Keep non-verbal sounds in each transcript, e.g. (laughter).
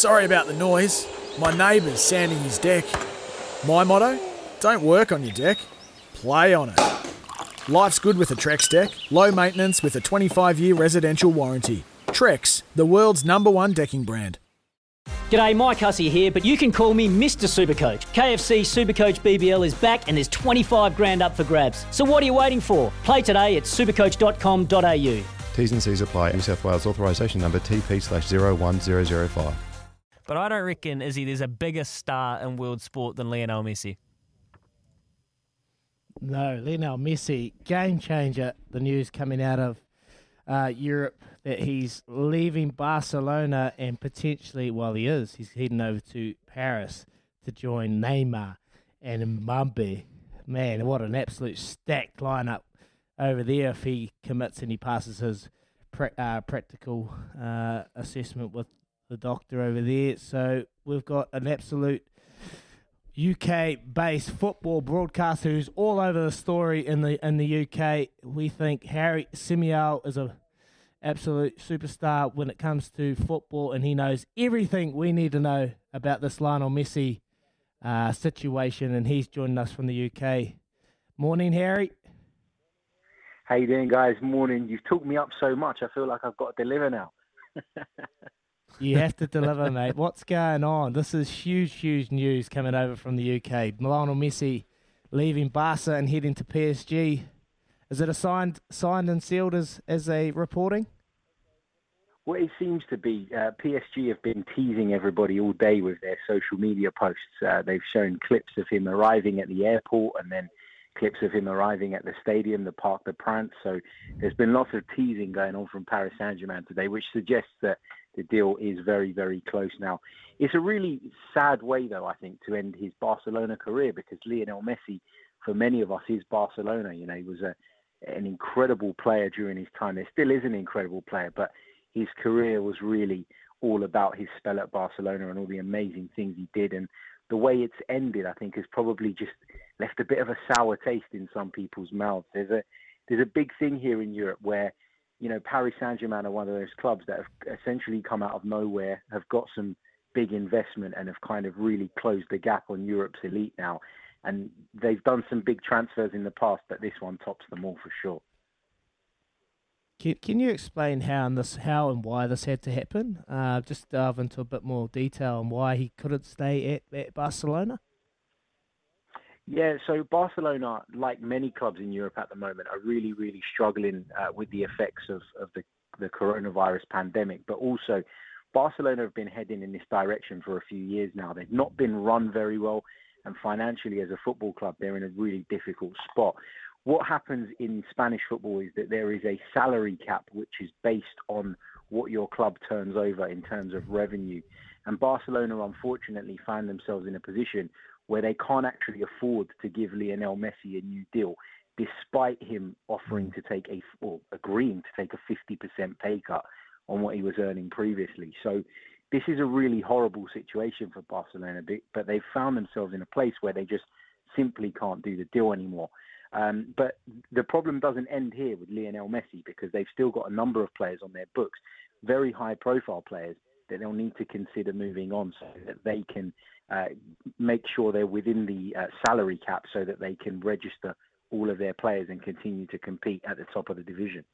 Sorry about the noise. My neighbour's sanding his deck. My motto? Don't work on your deck, play on it. Life's good with a Trex deck, low maintenance with a 25 year residential warranty. Trex, the world's number one decking brand. G'day, Mike Hussey here, but you can call me Mr. Supercoach. KFC Supercoach BBL is back and there's 25 grand up for grabs. So what are you waiting for? Play today at supercoach.com.au. T's and C's apply. New South Wales authorisation number TP slash 01005. But I don't reckon, Izzy, there's a bigger star in world sport than Lionel Messi. No, Lionel Messi, game changer. The news coming out of uh, Europe that he's leaving Barcelona and potentially, well, he is, he's heading over to Paris to join Neymar and Mbappe. Man, what an absolute stacked lineup over there if he commits and he passes his pra- uh, practical uh, assessment with the doctor over there. So we've got an absolute UK based football broadcaster who's all over the story in the in the UK. We think Harry Symeou is a absolute superstar when it comes to football and he knows everything we need to know about this Lionel Messi uh, situation and he's joining us from the UK. Morning Harry. How you doing guys? Morning. You've talked me up so much I feel like I've got to deliver now. (laughs) You have to deliver, mate. What's going on? This is huge, huge news coming over from the UK. Lionel Messi leaving Barca and heading to PSG. Is it a signed, signed and sealed as as a reporting? Well, it seems to be. Uh, PSG have been teasing everybody all day with their social media posts. Uh, they've shown clips of him arriving at the airport and then clips of him arriving at the stadium, the Parc des Princes. So there's been lots of teasing going on from Paris Saint-Germain today, which suggests that the deal is very, very close now. It's a really sad way, though, I think, to end his Barcelona career because Lionel Messi, for many of us, is Barcelona. You know, he was a, an incredible player during his time. There still is an incredible player, but his career was really all about his spell at Barcelona and all the amazing things he did. And the way it's ended, I think, has probably just left a bit of a sour taste in some people's mouths. There's a there's a big thing here in Europe where you know, Paris Saint Germain are one of those clubs that have essentially come out of nowhere, have got some big investment, and have kind of really closed the gap on Europe's elite now. And they've done some big transfers in the past, but this one tops them all for sure. Can, can you explain how and this how and why this had to happen? Uh, just delve into a bit more detail on why he couldn't stay at, at Barcelona. Yeah, so Barcelona, like many clubs in Europe at the moment, are really, really struggling uh, with the effects of, of the, the coronavirus pandemic. But also, Barcelona have been heading in this direction for a few years now. They've not been run very well, and financially, as a football club, they're in a really difficult spot. What happens in Spanish football is that there is a salary cap which is based on what your club turns over in terms of revenue. And Barcelona, unfortunately, find themselves in a position where they can't actually afford to give Lionel Messi a new deal, despite him offering to take a or agreeing to take a 50% pay cut on what he was earning previously. So this is a really horrible situation for Barcelona, but they've found themselves in a place where they just simply can't do the deal anymore. Um, but the problem doesn't end here with Lionel Messi because they've still got a number of players on their books, very high profile players that they'll need to consider moving on so that they can uh, make sure they're within the uh, salary cap so that they can register all of their players and continue to compete at the top of the division.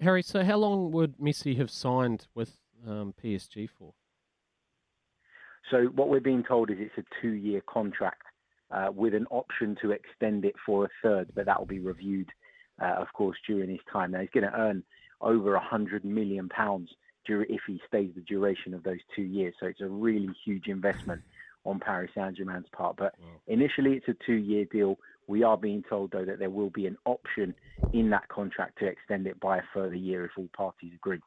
Harry, so how long would Messi have signed with um, PSG for? So what we're being told is it's a two-year contract uh, with an option to extend it for a third, but that will be reviewed, uh, of course, during his time. Now he's going to earn over a hundred million pounds if he stays the duration of those two years. So it's a really huge investment (laughs) on Paris Saint Germain's part. But wow. initially, it's a two year deal. We are being told, though, that there will be an option in that contract to extend it by a further year if all parties agree.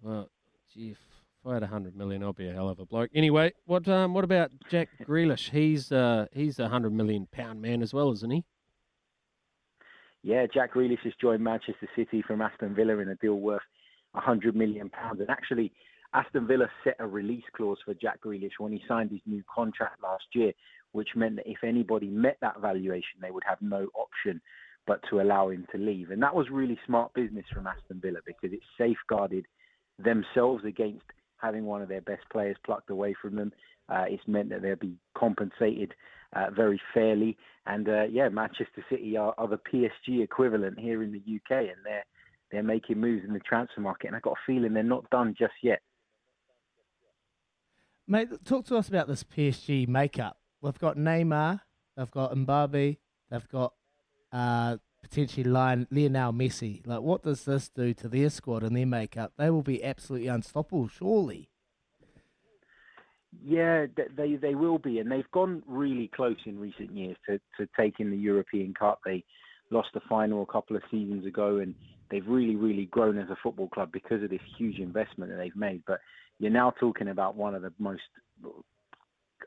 Well, gee, if I had a hundred million, I'd be a hell of a bloke. Anyway, what um, what about Jack (laughs) Grealish? He's uh, he's a hundred million pound man as well, isn't he? yeah, Jack Grealish has joined Manchester City from Aston Villa in a deal worth 100 million pounds. And actually, Aston Villa set a release clause for Jack Grealish when he signed his new contract last year, which meant that if anybody met that valuation, they would have no option but to allow him to leave. And that was really smart business from Aston Villa because it safeguarded themselves against having one of their best players plucked away from them. Uh, it's meant that they'll be compensated uh, very fairly. And uh, yeah, Manchester City are, are, the PSG equivalent here in the UK, and they're they're making moves in the transfer market. And I got a feeling they're not done just yet. Mate, talk to us about this PSG makeup. We've got Neymar, they've got Mbappe, they've got uh, potentially Lionel Messi. Like, what does this do to their squad and their makeup? They will be absolutely unstoppable, surely. Yeah, they they will be, and they've gone really close in recent years to to taking the European Cup. They lost the final a couple of seasons ago, and they've really really grown as a football club because of this huge investment that they've made. But you're now talking about one of the most,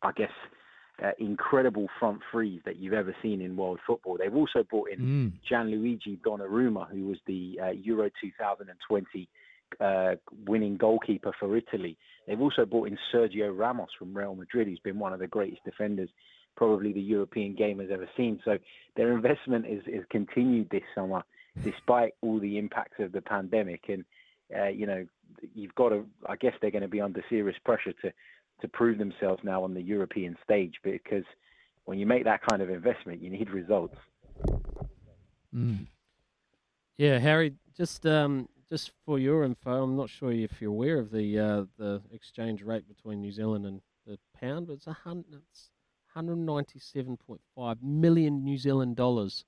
I guess, uh, incredible front threes that you've ever seen in world football. They've also brought in mm. Gianluigi Donnarumma, who was the uh, Euro 2020 uh, winning goalkeeper for Italy. They've also brought in Sergio Ramos from Real Madrid, who's been one of the greatest defenders probably the European game has ever seen. So their investment is, is continued this summer, despite all the impacts of the pandemic. And uh, you know, you've got to. I guess they're going to be under serious pressure to to prove themselves now on the European stage because when you make that kind of investment, you need results. Mm. Yeah, Harry, just um, just for your info, I'm not sure if you're aware of the uh, the exchange rate between New Zealand and the pound, but it's a hundred, it's 197.5 million New Zealand dollars.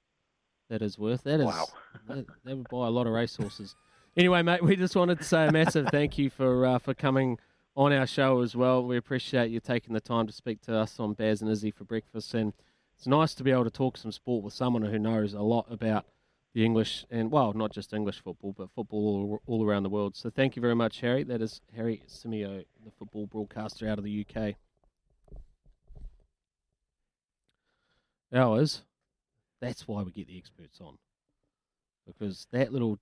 That is worth. That is wow. (laughs) that, that would buy a lot of racehorses. Anyway, mate, we just wanted to say a massive (laughs) thank you for uh, for coming on our show as well. We appreciate you taking the time to speak to us on Baz and Izzy for breakfast, and it's nice to be able to talk some sport with someone who knows a lot about the English and well, not just English football, but football all, all around the world. So thank you very much, Harry. That is Harry Symeou, the football broadcaster out of the UK. Ours. That's why we get the experts on, because that little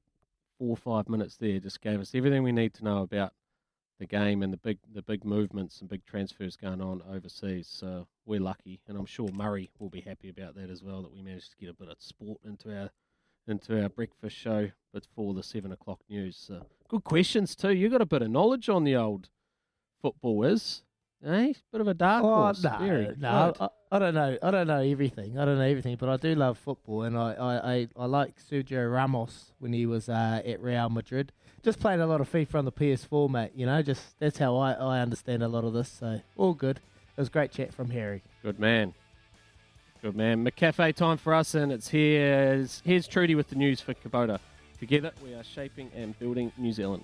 four or five minutes there just gave us everything we need to know about the game and the big the big movements and big transfers going on overseas. So we're lucky, and I'm sure Murray will be happy about that as well. That we managed to get a bit of sport into our into our breakfast show before the seven o'clock news. So good questions too. You got a bit of knowledge on the old football, is eh? Bit of a dark oh, horse. No, no, I, I, don't know. I don't know everything. I don't know everything, but I do love football, and I I, I, I like Sergio Ramos when he was uh, at Real Madrid just playing a lot of FIFA on the PS4, mate. You know, just that's how I, I understand a lot of this. So all good. It was great chat from Harry. Good man. Good man. McCafe time for us, and it's here. Here's Trudy with the news for Kubota. Together, we are shaping and building New Zealand.